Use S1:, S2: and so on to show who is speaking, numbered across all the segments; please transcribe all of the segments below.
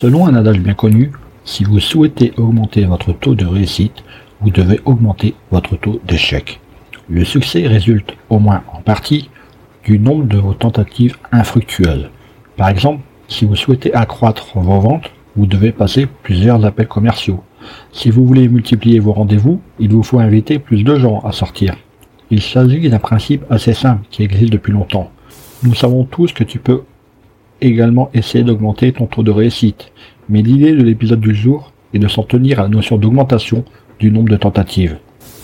S1: Selon un adage bien connu, si vous souhaitez augmenter votre taux de réussite, vous devez augmenter votre taux d'échec. Le succès résulte, au moins en partie, du nombre de vos tentatives infructueuses. Par exemple, si vous souhaitez accroître vos ventes, vous devez passer plusieurs appels commerciaux. Si vous voulez multiplier vos rendez-vous, il vous faut inviter plus de gens à sortir. Il s'agit d'un principe assez simple qui existe depuis longtemps. Nous savons tous que tu peux également essayer d'augmenter ton taux de réussite. Mais l'idée de l'épisode du jour est de s'en tenir à la notion d'augmentation du nombre de tentatives.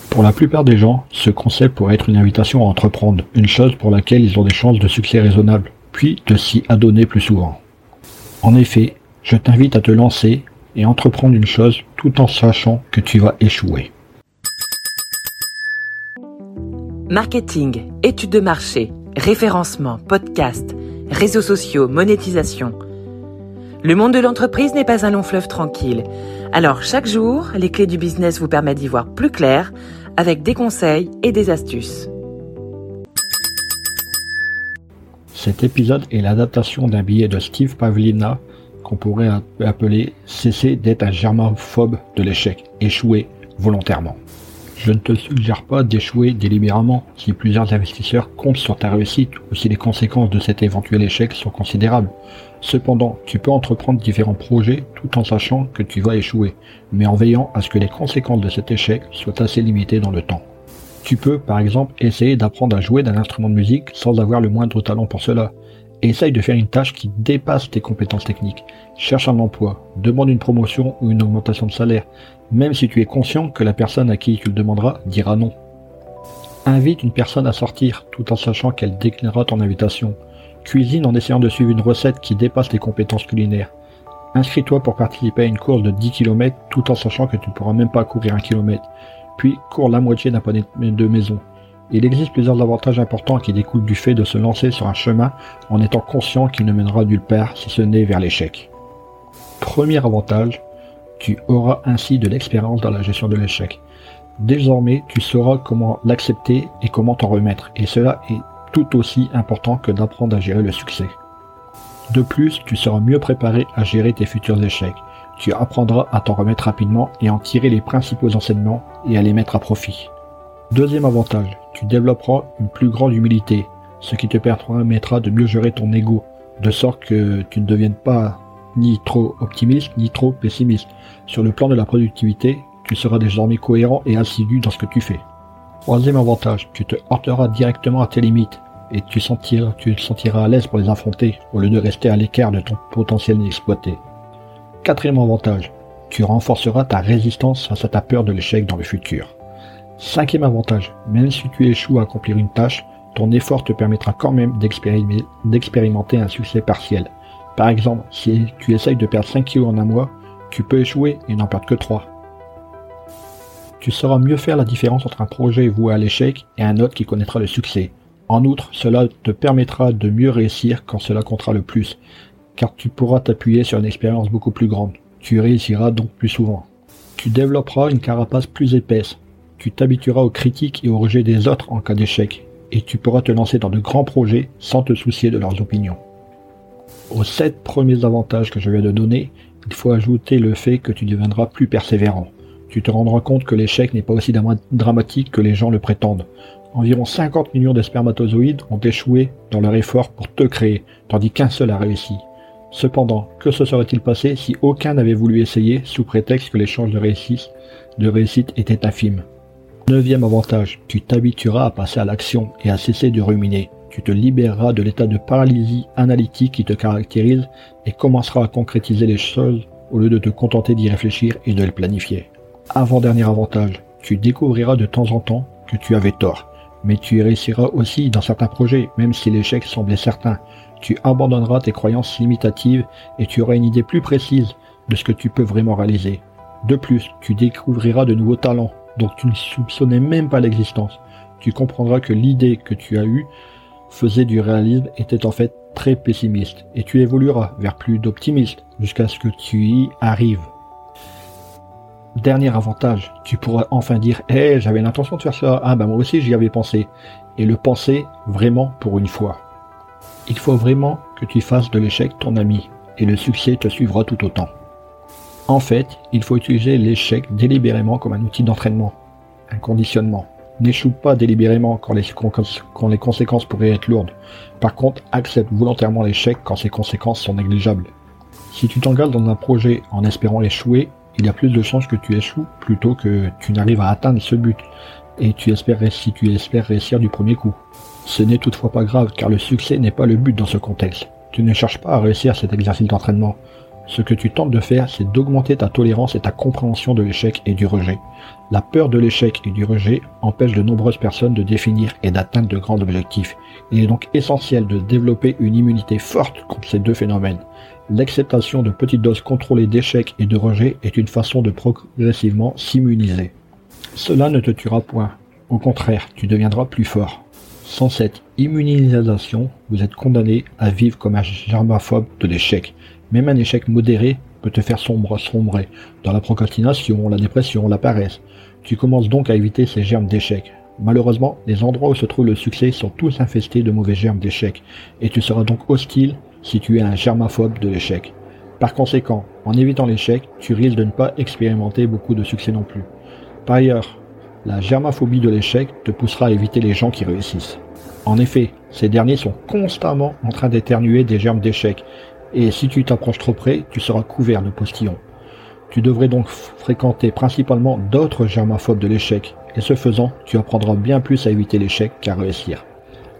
S1: Pour la plupart des gens, ce concept pourrait être une invitation à entreprendre, une chose pour laquelle ils ont des chances de succès raisonnables, puis de s'y adonner plus souvent. En effet, je t'invite à te lancer et entreprendre une chose tout en sachant que tu vas échouer.
S2: Marketing, études de marché, référencement, podcast, réseaux sociaux, monétisation. Le monde de l'entreprise n'est pas un long fleuve tranquille. Alors chaque jour, les clés du business vous permettent d'y voir plus clair avec des conseils et des astuces.
S1: Cet épisode est l'adaptation d'un billet de Steve Pavlina qu'on pourrait appeler Cesser d'être un germaphobe de l'échec, échouer volontairement. Je ne te suggère pas d'échouer délibérément si plusieurs investisseurs comptent sur ta réussite ou si les conséquences de cet éventuel échec sont considérables. Cependant, tu peux entreprendre différents projets tout en sachant que tu vas échouer, mais en veillant à ce que les conséquences de cet échec soient assez limitées dans le temps. Tu peux, par exemple, essayer d'apprendre à jouer d'un instrument de musique sans avoir le moindre talent pour cela. Essaye de faire une tâche qui dépasse tes compétences techniques. Cherche un emploi, demande une promotion ou une augmentation de salaire, même si tu es conscient que la personne à qui tu le demanderas dira non. Invite une personne à sortir tout en sachant qu'elle déclinera ton invitation. Cuisine en essayant de suivre une recette qui dépasse tes compétences culinaires. Inscris-toi pour participer à une course de 10 km tout en sachant que tu ne pourras même pas courir un kilomètre. Puis cours la moitié d'un panier de maison. Il existe plusieurs avantages importants qui découlent du fait de se lancer sur un chemin en étant conscient qu'il ne mènera nulle part si ce n'est vers l'échec. Premier avantage, tu auras ainsi de l'expérience dans la gestion de l'échec. Désormais, tu sauras comment l'accepter et comment t'en remettre, et cela est tout aussi important que d'apprendre à gérer le succès. De plus, tu seras mieux préparé à gérer tes futurs échecs. Tu apprendras à t'en remettre rapidement et en tirer les principaux enseignements et à les mettre à profit. Deuxième avantage, tu développeras une plus grande humilité, ce qui te permettra de mieux gérer ton ego, de sorte que tu ne deviennes pas ni trop optimiste ni trop pessimiste. Sur le plan de la productivité, tu seras désormais cohérent et assidu dans ce que tu fais. Troisième avantage, tu te heurteras directement à tes limites et tu, tu te sentiras à l'aise pour les affronter au lieu de rester à l'écart de ton potentiel inexploité. Quatrième avantage, tu renforceras ta résistance face à ta peur de l'échec dans le futur. Cinquième avantage, même si tu échoues à accomplir une tâche, ton effort te permettra quand même d'expérimenter un succès partiel. Par exemple, si tu essayes de perdre 5 kg en un mois, tu peux échouer et n'en perdre que 3. Tu sauras mieux faire la différence entre un projet voué à l'échec et un autre qui connaîtra le succès. En outre, cela te permettra de mieux réussir quand cela comptera le plus, car tu pourras t'appuyer sur une expérience beaucoup plus grande. Tu réussiras donc plus souvent. Tu développeras une carapace plus épaisse, tu t'habitueras aux critiques et aux rejets des autres en cas d'échec, et tu pourras te lancer dans de grands projets sans te soucier de leurs opinions. Aux sept premiers avantages que je viens de donner, il faut ajouter le fait que tu deviendras plus persévérant. Tu te rendras compte que l'échec n'est pas aussi dramatique que les gens le prétendent. Environ 50 millions de spermatozoïdes ont échoué dans leur effort pour te créer, tandis qu'un seul a réussi. Cependant, que se serait-il passé si aucun n'avait voulu essayer sous prétexte que les chances de réussite, de réussite étaient infimes Neuvième avantage, tu t'habitueras à passer à l'action et à cesser de ruminer. Tu te libéreras de l'état de paralysie analytique qui te caractérise et commenceras à concrétiser les choses au lieu de te contenter d'y réfléchir et de les planifier. Avant-dernier avantage, tu découvriras de temps en temps que tu avais tort, mais tu réussiras aussi dans certains projets, même si l'échec semblait certain. Tu abandonneras tes croyances limitatives et tu auras une idée plus précise de ce que tu peux vraiment réaliser. De plus, tu découvriras de nouveaux talents, dont tu ne soupçonnais même pas l'existence. Tu comprendras que l'idée que tu as eue faisait du réalisme était en fait très pessimiste, et tu évolueras vers plus d'optimiste jusqu'à ce que tu y arrives. Dernier avantage, tu pourras enfin dire Hé, j'avais l'intention de faire ça, ah bah moi aussi j'y avais pensé, et le penser vraiment pour une fois. Il faut vraiment que tu fasses de l'échec ton ami. et le succès te suivra tout autant. En fait, il faut utiliser l'échec délibérément comme un outil d'entraînement, un conditionnement. N'échoue pas délibérément quand les, conséquences pourraient être lourdes. Par contre, accepte volontairement l'échec quand ses conséquences sont négligeables. Si tu t'engages dans un projet en espérant échouer, il y a plus de chances que tu échoues plutôt que tu n'arrives à atteindre ce but et tu espères, si tu espères réussir du premier coup. Ce n'est toutefois pas grave car le succès n'est pas le but dans ce contexte. Tu ne cherches pas à réussir cet exercice d'entraînement. Ce que tu tentes de faire, c'est d'augmenter ta tolérance et ta compréhension de l'échec et du rejet. La peur de l'échec et du rejet empêche de nombreuses personnes de définir et d'atteindre de grands objectifs. Il est donc essentiel de développer une immunité forte contre ces deux phénomènes. L'acceptation de petites doses contrôlées d'échecs et de rejet est une façon de progressivement s'immuniser. Cela ne te tuera point. Au contraire, tu deviendras plus fort. Sans cette immunisation, vous êtes condamné à vivre comme un germaphobe de l'échec. Même un échec modéré peut te faire sombre, sombrer dans la procrastination, la dépression, la paresse. Tu commences donc à éviter ces germes d'échec. Malheureusement, les endroits où se trouve le succès sont tous infestés de mauvais germes d'échec, et tu seras donc hostile si tu es un germaphobe de l'échec. Par conséquent, en évitant l'échec, tu risques de ne pas expérimenter beaucoup de succès non plus. Par ailleurs, la germaphobie de l'échec te poussera à éviter les gens qui réussissent. En effet, ces derniers sont constamment en train d'éternuer des germes d'échec et si tu t'approches trop près, tu seras couvert de postillons. Tu devrais donc fréquenter principalement d'autres germaphobes de l'échec, et ce faisant, tu apprendras bien plus à éviter l'échec qu'à réussir.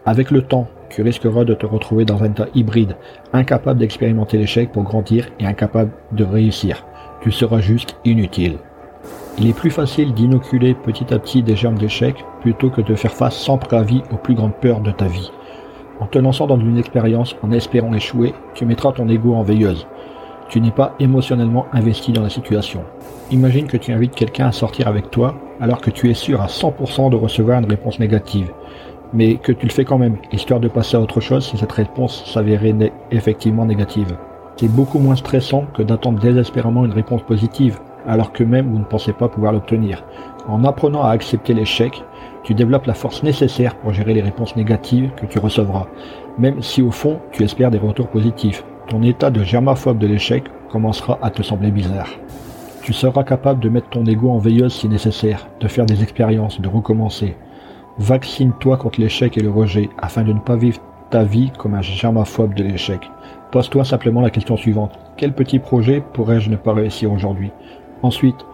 S1: Avec le temps, tu risqueras de te retrouver dans un état hybride, incapable d'expérimenter l'échec pour grandir et incapable de réussir. Tu seras juste inutile. Il est plus facile d'inoculer petit à petit des germes d'échec plutôt que de faire face sans préavis aux plus grandes peurs de ta vie. En te lançant dans une expérience en espérant échouer, tu mettras ton ego en veilleuse. Tu n'es pas émotionnellement investi dans la situation. Imagine que tu invites quelqu'un à sortir avec toi alors que tu es sûr à 100% de recevoir une réponse négative, mais que tu le fais quand même, histoire de passer à autre chose si cette réponse s'avérait effectivement négative. C'est beaucoup moins stressant que d'attendre désespérément une réponse positive, alors que même vous ne pensez pas pouvoir l'obtenir. En apprenant à accepter l'échec, tu développes la force nécessaire pour gérer les réponses négatives que tu recevras, même si au fond tu espères des retours positifs. Ton état de germaphobe de l'échec commencera à te sembler bizarre. Tu seras capable de mettre ton ego en veilleuse si nécessaire, de faire des expériences, de recommencer. Vaccine-toi contre l'échec et le rejet afin de ne pas vivre ta vie comme un germaphobe de l'échec. Pose-toi simplement la question suivante. Quel petit projet pourrais-je ne pas réussir aujourd'hui? Ensuite,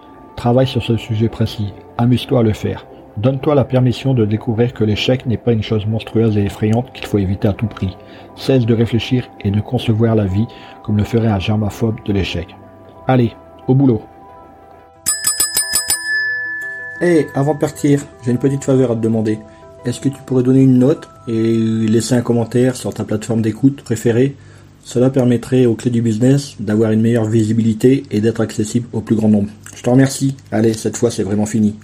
S1: travaille sur ce sujet précis. Amuse-toi à le faire. Donne-toi la permission de découvrir que l'échec n'est pas une chose monstrueuse et effrayante qu'il faut éviter à tout prix. Cesse de réfléchir et de concevoir la vie comme le ferait un germaphobe de l'échec. Allez, au boulot.
S3: Hé, avant de partir, j'ai une petite faveur à te demander. Est-ce que tu pourrais donner une note et laisser un commentaire sur ta plateforme d'écoute préférée? Cela permettrait aux clés du business d'avoir une meilleure visibilité et d'être accessible au plus grand nombre. Je te remercie. Allez, cette fois c'est vraiment fini.